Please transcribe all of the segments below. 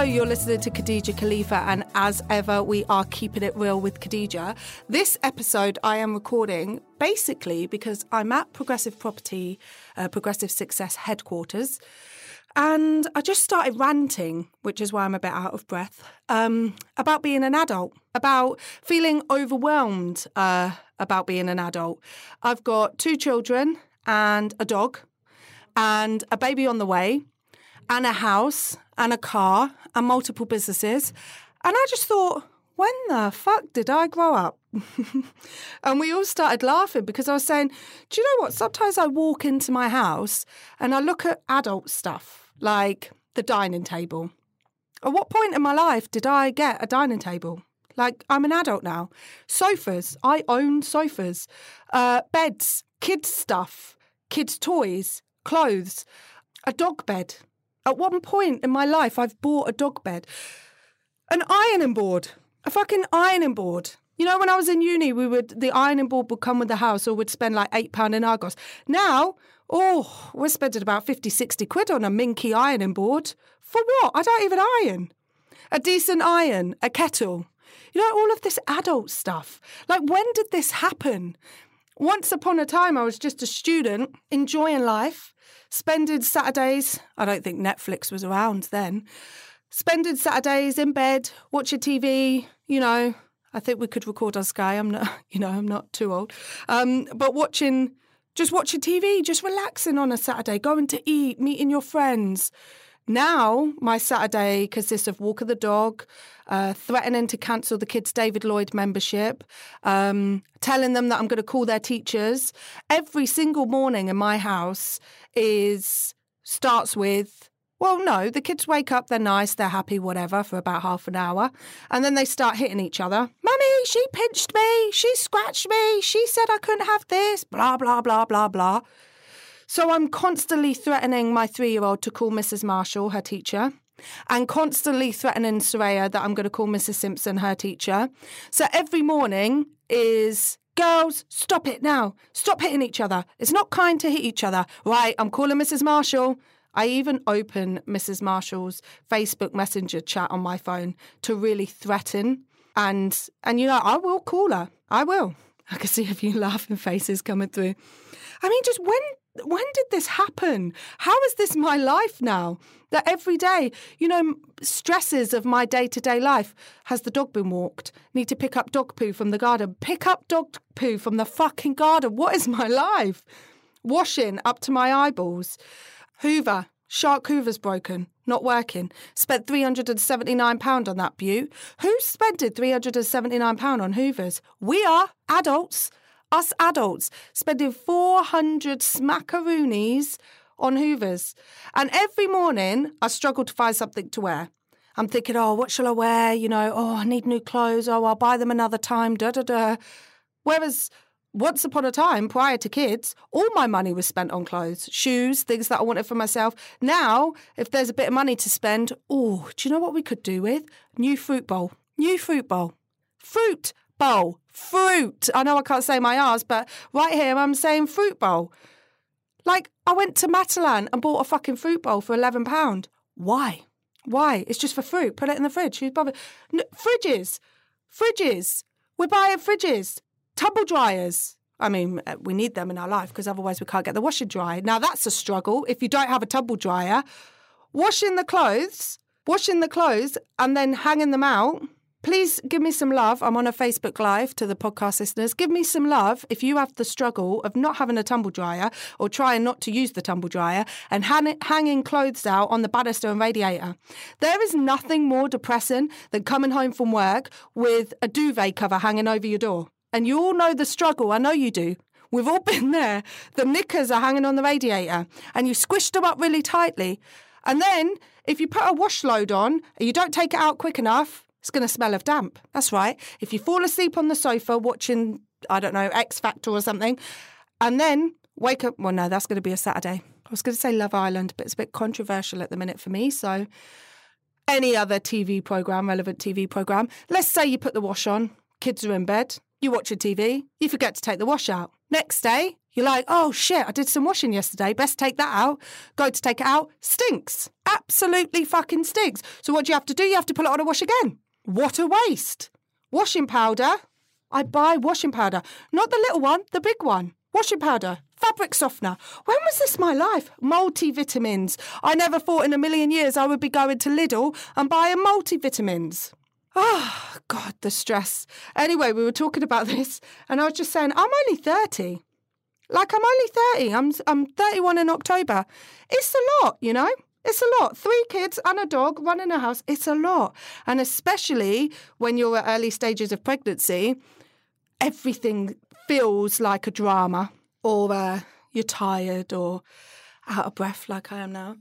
You're listening to Khadija Kalifa, and as ever, we are keeping it real with Khadija. This episode I am recording basically because I'm at Progressive Property, uh, Progressive Success headquarters, and I just started ranting, which is why I'm a bit out of breath, um, about being an adult, about feeling overwhelmed uh, about being an adult. I've got two children and a dog, and a baby on the way, and a house and a car and multiple businesses. And I just thought, when the fuck did I grow up? and we all started laughing because I was saying, do you know what? Sometimes I walk into my house and I look at adult stuff like the dining table. At what point in my life did I get a dining table? Like, I'm an adult now. Sofas, I own sofas. Uh, beds, kids' stuff, kids' toys, clothes, a dog bed. At one point in my life, I've bought a dog bed, an ironing board, a fucking ironing board. You know, when I was in uni, we would the ironing board would come with the house, or would spend like eight pound in Argos. Now, oh, we're spending about 50, 60 quid on a minky ironing board. For what? I don't even iron. A decent iron, a kettle. You know, all of this adult stuff. Like, when did this happen? Once upon a time, I was just a student enjoying life, spending Saturdays. I don't think Netflix was around then. Spending Saturdays in bed, watching TV. You know, I think we could record on Sky. I'm not, you know, I'm not too old. Um, but watching, just watching TV, just relaxing on a Saturday, going to eat, meeting your friends. Now, my Saturday consists of walk of the dog, uh, threatening to cancel the kids' David Lloyd membership, um, telling them that I'm going to call their teachers. Every single morning in my house is starts with. Well, no, the kids wake up, they're nice, they're happy, whatever, for about half an hour. And then they start hitting each other. Mummy, she pinched me. She scratched me. She said I couldn't have this. Blah, blah, blah, blah, blah. So I'm constantly threatening my three year old to call Mrs. Marshall, her teacher, and constantly threatening Soraya that I'm going to call Mrs. Simpson, her teacher. So every morning is girls, stop it now. Stop hitting each other. It's not kind to hit each other. Right, I'm calling Mrs. Marshall. I even open Mrs. Marshall's Facebook Messenger chat on my phone to really threaten. And and you know, I will call her. I will. I can see a few laughing faces coming through. I mean, just when when did this happen? How is this my life now? That every day, you know, stresses of my day to day life. Has the dog been walked? Need to pick up dog poo from the garden. Pick up dog poo from the fucking garden. What is my life? Washing up to my eyeballs. Hoover. Shark Hoover's broken, not working. Spent £379 on that beaut. Who's spending £379 on Hoovers? We are adults us adults spending 400 smackaroonies on Hoovers. And every morning I struggle to find something to wear. I'm thinking, oh, what shall I wear? You know, oh, I need new clothes. Oh, I'll buy them another time. Da da da. Whereas once upon a time, prior to kids, all my money was spent on clothes, shoes, things that I wanted for myself. Now, if there's a bit of money to spend, oh, do you know what we could do with? New fruit bowl. New fruit bowl. Fruit bowl. Fruit. I know I can't say my R's, but right here I'm saying fruit bowl. Like, I went to Matalan and bought a fucking fruit bowl for £11. Why? Why? It's just for fruit. Put it in the fridge. Who's bothered? No, fridges. Fridges. We're buying fridges. Tumble dryers. I mean, uh, we need them in our life because otherwise we can't get the washer dry. Now, that's a struggle if you don't have a tumble dryer. Washing the clothes, washing the clothes and then hanging them out Please give me some love. I'm on a Facebook Live to the podcast listeners. Give me some love if you have the struggle of not having a tumble dryer or trying not to use the tumble dryer and hanging clothes out on the banister and radiator. There is nothing more depressing than coming home from work with a duvet cover hanging over your door. And you all know the struggle. I know you do. We've all been there. The knickers are hanging on the radiator and you squished them up really tightly. And then if you put a wash load on and you don't take it out quick enough, it's going to smell of damp. That's right. If you fall asleep on the sofa watching, I don't know, X Factor or something, and then wake up, well, no, that's going to be a Saturday. I was going to say Love Island, but it's a bit controversial at the minute for me. So, any other TV program, relevant TV program, let's say you put the wash on, kids are in bed, you watch your TV, you forget to take the wash out. Next day, you're like, oh shit, I did some washing yesterday. Best take that out. Go to take it out. Stinks. Absolutely fucking stinks. So what do you have to do? You have to put it on a wash again. What a waste. Washing powder. I buy washing powder. Not the little one, the big one. Washing powder. Fabric softener. When was this my life? Multivitamins. I never thought in a million years I would be going to Lidl and buying multivitamins. Oh, God, the stress. Anyway, we were talking about this, and I was just saying, I'm only 30. Like, I'm only 30. I'm, I'm 31 in October. It's a lot, you know? It's a lot. Three kids and a dog running a house. It's a lot. And especially when you're at early stages of pregnancy, everything feels like a drama, or uh, you're tired, or out of breath, like I am now,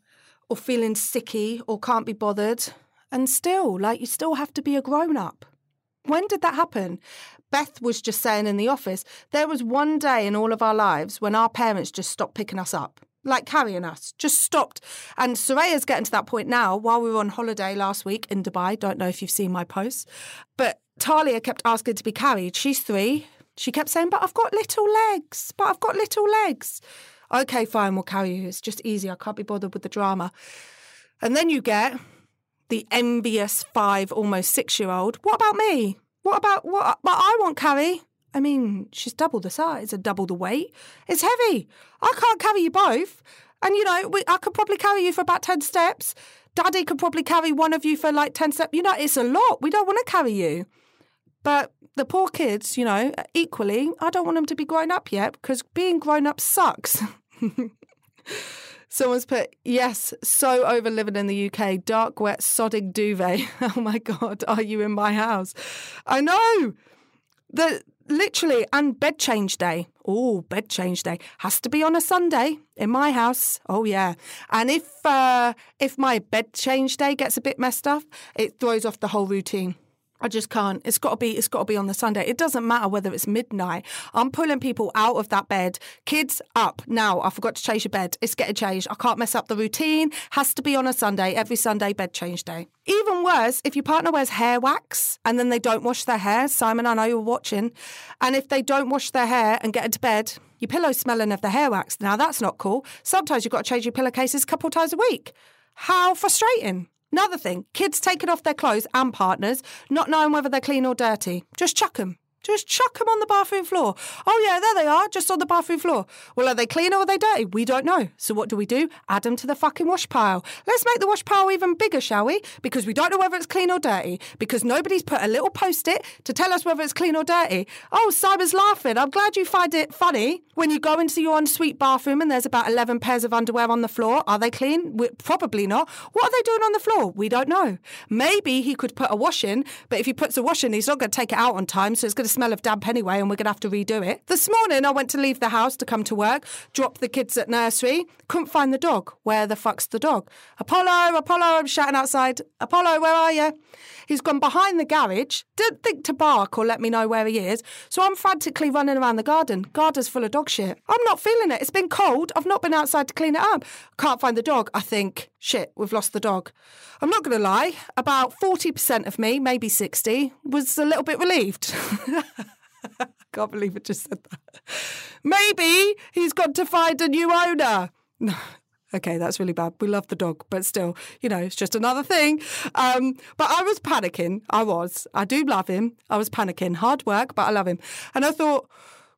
or feeling sicky, or can't be bothered. And still, like, you still have to be a grown up. When did that happen? Beth was just saying in the office, there was one day in all of our lives when our parents just stopped picking us up, like carrying us, just stopped. And Soraya's getting to that point now while we were on holiday last week in Dubai. Don't know if you've seen my posts, but Talia kept asking to be carried. She's three. She kept saying, But I've got little legs, but I've got little legs. Okay, fine, we'll carry you. It's just easy. I can't be bothered with the drama. And then you get the envious five, almost six year old. What about me? What about what? But I want carry. I mean, she's double the size and double the weight. It's heavy. I can't carry you both. And you know, we, I could probably carry you for about 10 steps. Daddy could probably carry one of you for like 10 steps. You know, it's a lot. We don't want to carry you. But the poor kids, you know, equally, I don't want them to be grown up yet because being grown up sucks. Someone's put, yes, so over living in the UK, dark, wet, sodding duvet. Oh my God, are you in my house? I know. The literally, and bed change day. Oh, bed change day has to be on a Sunday in my house. Oh yeah, and if uh, if my bed change day gets a bit messed up, it throws off the whole routine. I just can't. It's got to be. It's got to be on the Sunday. It doesn't matter whether it's midnight. I'm pulling people out of that bed. Kids up now. I forgot to change your bed. It's getting changed. I can't mess up the routine. Has to be on a Sunday. Every Sunday bed change day. Even worse, if your partner wears hair wax and then they don't wash their hair. Simon, I know you're watching. And if they don't wash their hair and get into bed, your pillow's smelling of the hair wax. Now that's not cool. Sometimes you've got to change your pillowcases a couple times a week. How frustrating. Another thing, kids taking off their clothes and partners, not knowing whether they're clean or dirty. Just chuck them. Just chuck them on the bathroom floor. Oh, yeah, there they are, just on the bathroom floor. Well, are they clean or are they dirty? We don't know. So, what do we do? Add them to the fucking wash pile. Let's make the wash pile even bigger, shall we? Because we don't know whether it's clean or dirty. Because nobody's put a little post it to tell us whether it's clean or dirty. Oh, Simon's laughing. I'm glad you find it funny when you go into your ensuite bathroom and there's about 11 pairs of underwear on the floor. Are they clean? We're, probably not. What are they doing on the floor? We don't know. Maybe he could put a wash in, but if he puts a wash in, he's not going to take it out on time, so it's going to smell of damp anyway, and we're going to have to redo it. This morning, I went to leave the house to come to work, drop the kids at nursery, couldn't find the dog. Where the fuck's the dog? Apollo, Apollo, I'm shouting outside. Apollo, where are you? He's gone behind the garage, didn't think to bark or let me know where he is, so I'm frantically running around the garden. Garden's full of dog shit. I'm not feeling it. It's been cold. I've not been outside to clean it up. Can't find the dog. I think, shit, we've lost the dog. I'm not going to lie, about 40% of me, maybe 60, was a little bit relieved. I can't believe it just said that. Maybe he's got to find a new owner. No. Okay, that's really bad. We love the dog, but still, you know, it's just another thing. Um, but I was panicking. I was. I do love him. I was panicking. Hard work, but I love him. And I thought,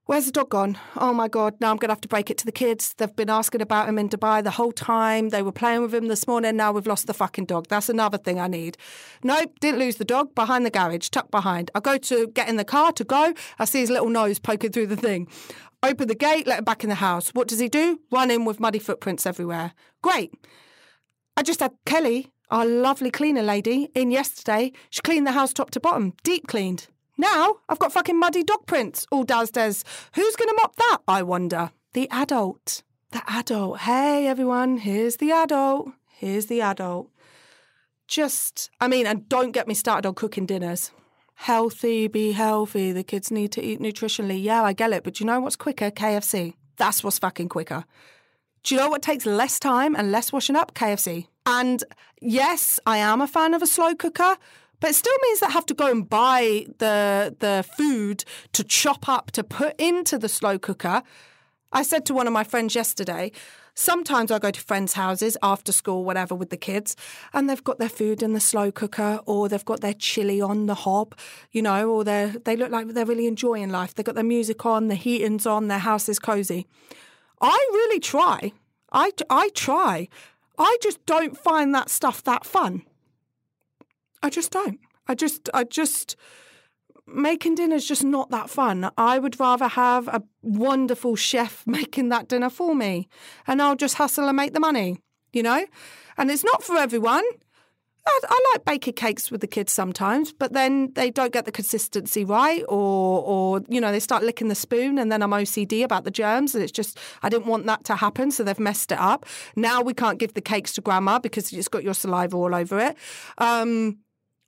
Where's the dog gone? Oh my God, now I'm going to have to break it to the kids. They've been asking about him in Dubai the whole time. They were playing with him this morning. Now we've lost the fucking dog. That's another thing I need. Nope, didn't lose the dog. Behind the garage, tucked behind. I go to get in the car to go. I see his little nose poking through the thing. Open the gate, let him back in the house. What does he do? Run in with muddy footprints everywhere. Great. I just had Kelly, our lovely cleaner lady, in yesterday. She cleaned the house top to bottom, deep cleaned. Now I've got fucking muddy dog prints all downstairs. Who's going to mop that, I wonder? The adult. The adult. Hey, everyone, here's the adult. Here's the adult. Just, I mean, and don't get me started on cooking dinners. Healthy, be healthy. The kids need to eat nutritionally. Yeah, I get it. But you know what's quicker? KFC. That's what's fucking quicker. Do you know what takes less time and less washing up? KFC. And yes, I am a fan of a slow cooker, But it still means they have to go and buy the the food to chop up to put into the slow cooker. I said to one of my friends yesterday, sometimes I go to friends' houses after school, whatever, with the kids, and they've got their food in the slow cooker or they've got their chili on the hob, you know, or they they look like they're really enjoying life. They've got their music on, the heating's on, their house is cozy. I really try. I, I try. I just don't find that stuff that fun. I just don't. I just, I just, making dinner is just not that fun. I would rather have a wonderful chef making that dinner for me and I'll just hustle and make the money, you know? And it's not for everyone. I, I, like baking cakes with the kids sometimes, but then they don't get the consistency right, or, or you know, they start licking the spoon, and then I'm OCD about the germs, and it's just I didn't want that to happen, so they've messed it up. Now we can't give the cakes to grandma because it's got your saliva all over it. Um,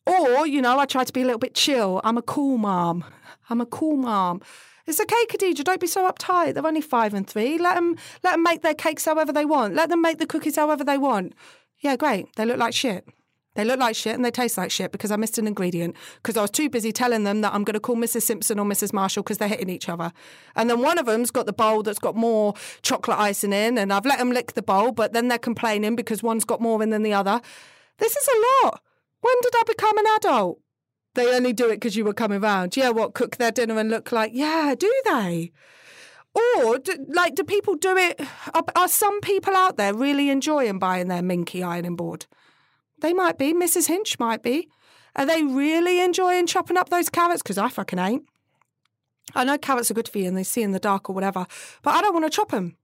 or, you know, I try to be a little bit chill. I'm a cool mom. I'm a cool mom. It's okay, Khadija. Don't be so uptight. They're only five and three. Let them let them make their cakes however they want. Let them make the cookies however they want. Yeah, great. They look like shit. They look like shit and they taste like shit because I missed an ingredient because I was too busy telling them that I'm going to call Mrs. Simpson or Mrs. Marshall because they're hitting each other. And then one of them's got the bowl that's got more chocolate icing in, and I've let them lick the bowl, but then they're complaining because one's got more in than the other. This is a lot. When did I become an adult? They only do it because you were coming round. Yeah, what, cook their dinner and look like, yeah, do they? Or, do, like, do people do it? Are, are some people out there really enjoying buying their Minky ironing board? They might be. Mrs. Hinch might be. Are they really enjoying chopping up those carrots? Because I fucking ain't. I know carrots are good for you and they see in the dark or whatever, but I don't want to chop them.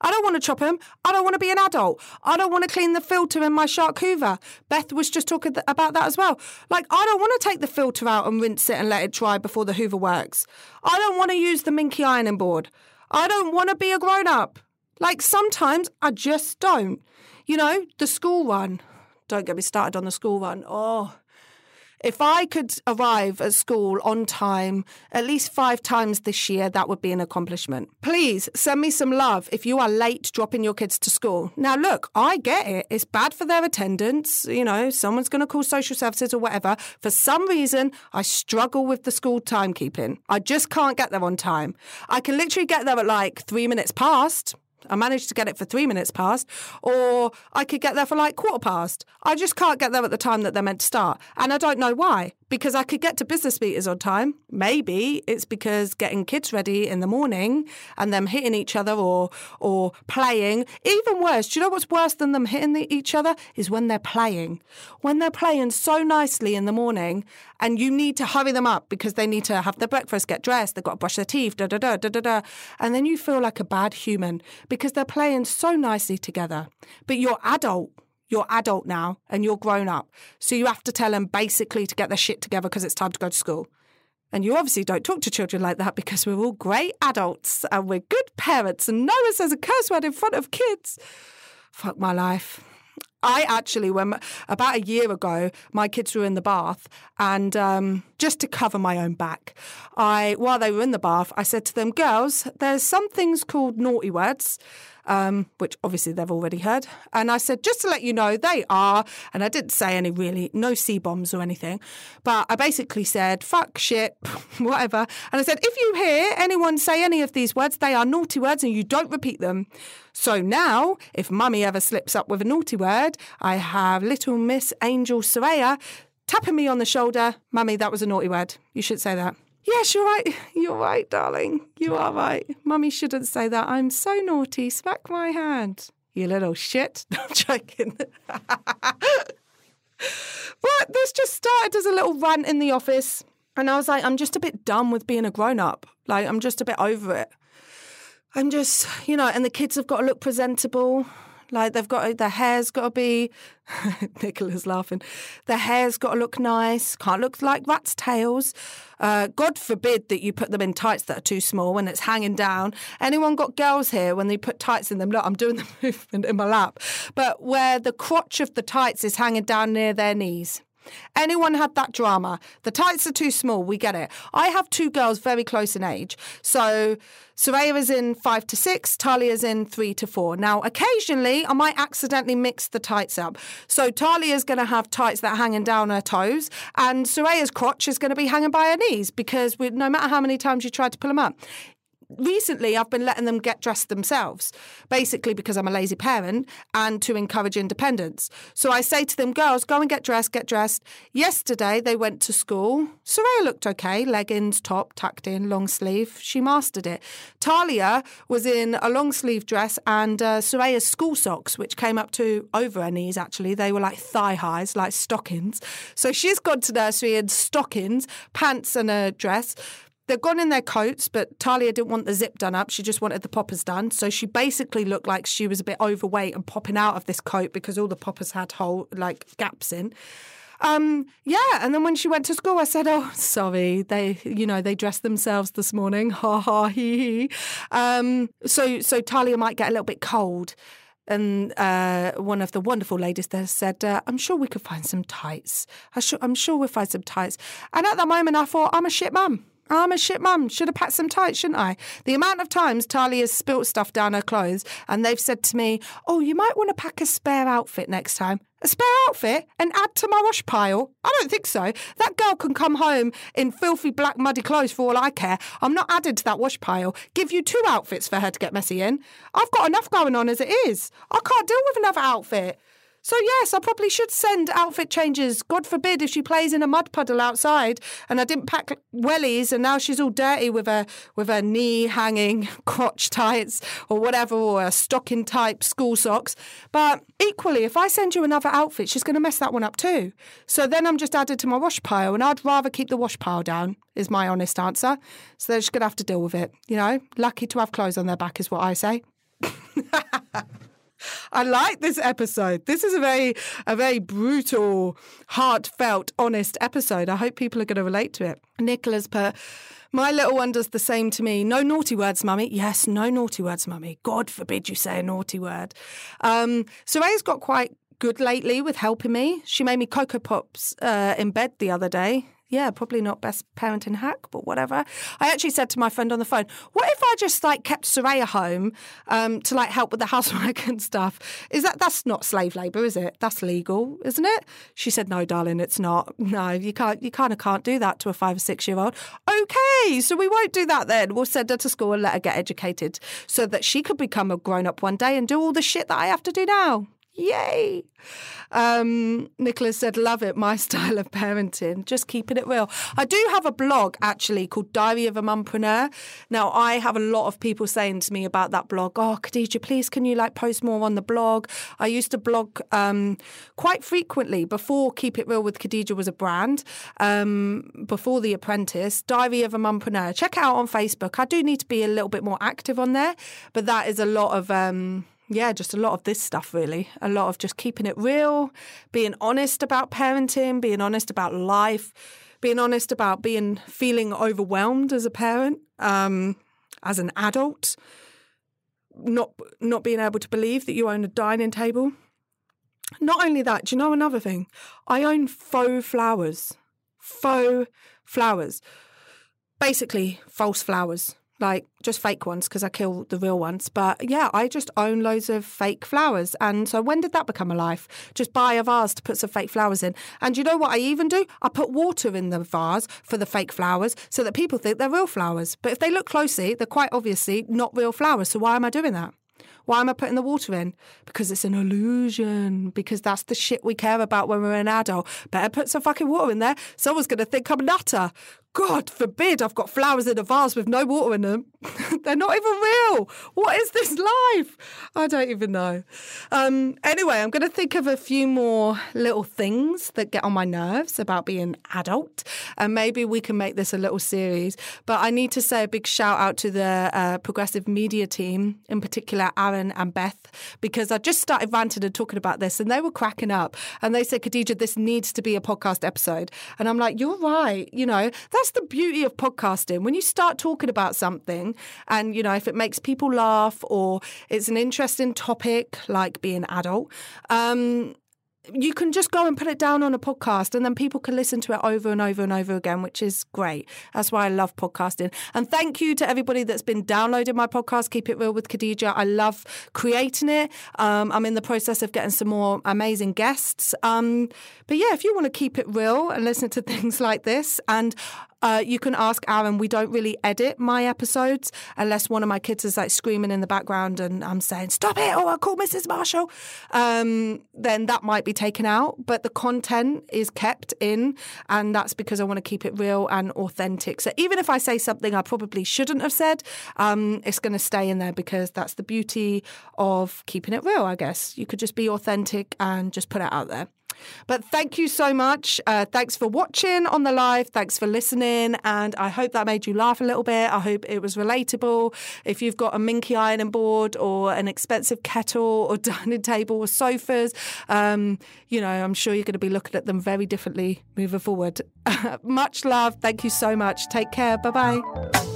I don't want to chop them. I don't want to be an adult. I don't want to clean the filter in my Shark Hoover. Beth was just talking about that as well. Like, I don't want to take the filter out and rinse it and let it dry before the Hoover works. I don't want to use the Minky ironing board. I don't want to be a grown up. Like, sometimes I just don't. You know, the school run. Don't get me started on the school run. Oh, if I could arrive at school on time at least five times this year, that would be an accomplishment. Please send me some love if you are late dropping your kids to school. Now, look, I get it. It's bad for their attendance. You know, someone's going to call social services or whatever. For some reason, I struggle with the school timekeeping. I just can't get there on time. I can literally get there at like three minutes past. I managed to get it for three minutes past, or I could get there for like quarter past. I just can't get there at the time that they're meant to start. And I don't know why because I could get to business meetings on time. Maybe it's because getting kids ready in the morning and them hitting each other or or playing. Even worse, do you know what's worse than them hitting the, each other is when they're playing. When they're playing so nicely in the morning and you need to hurry them up because they need to have their breakfast, get dressed, they've got to brush their teeth, da da da da da da, and then you feel like a bad human because they're playing so nicely together. But you're adult you're adult now and you're grown up. So you have to tell them basically to get their shit together because it's time to go to school. And you obviously don't talk to children like that because we're all great adults and we're good parents and no one says a curse word in front of kids. Fuck my life. I actually, when about a year ago, my kids were in the bath, and um, just to cover my own back, I while they were in the bath, I said to them, "Girls, there's some things called naughty words." Um, which obviously they've already heard. And I said, just to let you know, they are. And I didn't say any really, no C bombs or anything. But I basically said, fuck, shit, whatever. And I said, if you hear anyone say any of these words, they are naughty words and you don't repeat them. So now, if mummy ever slips up with a naughty word, I have little Miss Angel Soraya tapping me on the shoulder. Mummy, that was a naughty word. You should say that. Yes, you're right. You're right, darling. You are right. Mummy shouldn't say that. I'm so naughty. Smack my hand. You little shit. I'm joking. but this just started as a little rant in the office. And I was like, I'm just a bit done with being a grown up. Like, I'm just a bit over it. I'm just, you know, and the kids have got to look presentable. Like they've got their hair's got to be. Nicola's laughing. Their hair's got to look nice. Can't look like rats' tails. Uh, God forbid that you put them in tights that are too small when it's hanging down. Anyone got girls here when they put tights in them? Look, I'm doing the movement in my lap, but where the crotch of the tights is hanging down near their knees. Anyone had that drama? The tights are too small. We get it. I have two girls very close in age. So Soraya is in five to six, Talia's in three to four. Now, occasionally I might accidentally mix the tights up. So Talia's going to have tights that are hanging down her toes, and Soraya's crotch is going to be hanging by her knees because we, no matter how many times you try to pull them up, recently I've been letting them get dressed themselves, basically because I'm a lazy parent and to encourage independence. So I say to them, girls, go and get dressed, get dressed. Yesterday they went to school. Soraya looked okay, leggings, top, tucked in, long sleeve. She mastered it. Talia was in a long sleeve dress and uh, Soraya's school socks, which came up to over her knees actually. They were like thigh highs, like stockings. So she's gone to nursery in stockings, pants and a dress they'd gone in their coats, but Talia didn't want the zip done up. She just wanted the poppers done. So she basically looked like she was a bit overweight and popping out of this coat because all the poppers had hole like gaps in. Um, yeah, and then when she went to school, I said, "Oh, sorry, they, you know, they dressed themselves this morning." Ha ha hee hee. Um, so, so Talia might get a little bit cold. And uh, one of the wonderful ladies there said, uh, "I'm sure we could find some tights. I'm sure we'll find some tights." And at that moment, I thought, "I'm a shit mum." I'm a shit mum. Should have packed some tights, shouldn't I? The amount of times Talia's spilt stuff down her clothes and they've said to me, Oh, you might want to pack a spare outfit next time. A spare outfit and add to my wash pile? I don't think so. That girl can come home in filthy black muddy clothes for all I care. I'm not added to that wash pile. Give you two outfits for her to get messy in. I've got enough going on as it is. I can't deal with another outfit. So, yes, I probably should send outfit changes. God forbid if she plays in a mud puddle outside and I didn't pack wellies and now she's all dirty with her, with her knee hanging crotch tights or whatever, or stocking type school socks. But equally, if I send you another outfit, she's going to mess that one up too. So then I'm just added to my wash pile and I'd rather keep the wash pile down, is my honest answer. So they're just going to have to deal with it. You know, lucky to have clothes on their back is what I say. I like this episode. This is a very, a very brutal, heartfelt, honest episode. I hope people are going to relate to it. Nicholas put, my little one does the same to me. No naughty words, mummy. Yes, no naughty words, mummy. God forbid you say a naughty word. Um, Soraya's got quite good lately with helping me. She made me Cocoa Pops uh, in bed the other day yeah, probably not best parenting hack, but whatever. I actually said to my friend on the phone, what if I just like kept Soraya home um, to like help with the housework and stuff? Is that that's not slave labor, is it? That's legal, isn't it? She said, no, darling, it's not. No, you can't. You kind of can't do that to a five or six year old. Okay, so we won't do that then. We'll send her to school and let her get educated so that she could become a grown up one day and do all the shit that I have to do now. Yay. Um, Nicholas said, Love it, my style of parenting, just keeping it real. I do have a blog actually called Diary of a Mumpreneur. Now, I have a lot of people saying to me about that blog, Oh, Khadija, please, can you like post more on the blog? I used to blog um, quite frequently before Keep It Real with Khadija was a brand, um, before The Apprentice, Diary of a Mumpreneur. Check it out on Facebook. I do need to be a little bit more active on there, but that is a lot of. Um, yeah, just a lot of this stuff, really. A lot of just keeping it real, being honest about parenting, being honest about life, being honest about being feeling overwhelmed as a parent, um, as an adult, not not being able to believe that you own a dining table. Not only that, do you know another thing? I own faux flowers. Faux flowers. Basically, false flowers like just fake ones because I kill the real ones. But yeah, I just own loads of fake flowers. And so when did that become a life? Just buy a vase to put some fake flowers in. And you know what I even do? I put water in the vase for the fake flowers so that people think they're real flowers. But if they look closely, they're quite obviously not real flowers. So why am I doing that? Why am I putting the water in? Because it's an illusion. Because that's the shit we care about when we're an adult. Better put some fucking water in there. Someone's going to think I'm nutter. God forbid I've got flowers in a vase with no water in them. They're not even real. What is this life? I don't even know. Um, anyway, I'm going to think of a few more little things that get on my nerves about being adult, and maybe we can make this a little series. But I need to say a big shout out to the uh, progressive media team, in particular Aaron and Beth, because I just started ranting and talking about this, and they were cracking up. And they said, Khadija, this needs to be a podcast episode. And I'm like, you're right. You know, that's the beauty of podcasting. When you start talking about something, and you know, if it makes people laugh or it's an interesting topic like being adult, um, you can just go and put it down on a podcast and then people can listen to it over and over and over again, which is great. That's why I love podcasting. And thank you to everybody that's been downloading my podcast, Keep It Real with Khadija. I love creating it. Um, I'm in the process of getting some more amazing guests. Um, but yeah, if you want to keep it real and listen to things like this, and uh, you can ask Aaron. We don't really edit my episodes unless one of my kids is like screaming in the background and I'm saying, stop it, or I'll call Mrs. Marshall. Um, then that might be taken out. But the content is kept in. And that's because I want to keep it real and authentic. So even if I say something I probably shouldn't have said, um, it's going to stay in there because that's the beauty of keeping it real, I guess. You could just be authentic and just put it out there. But thank you so much. Uh, thanks for watching on the live. Thanks for listening. And I hope that made you laugh a little bit. I hope it was relatable. If you've got a minky ironing board or an expensive kettle or dining table or sofas, um, you know, I'm sure you're going to be looking at them very differently moving forward. much love. Thank you so much. Take care. Bye bye.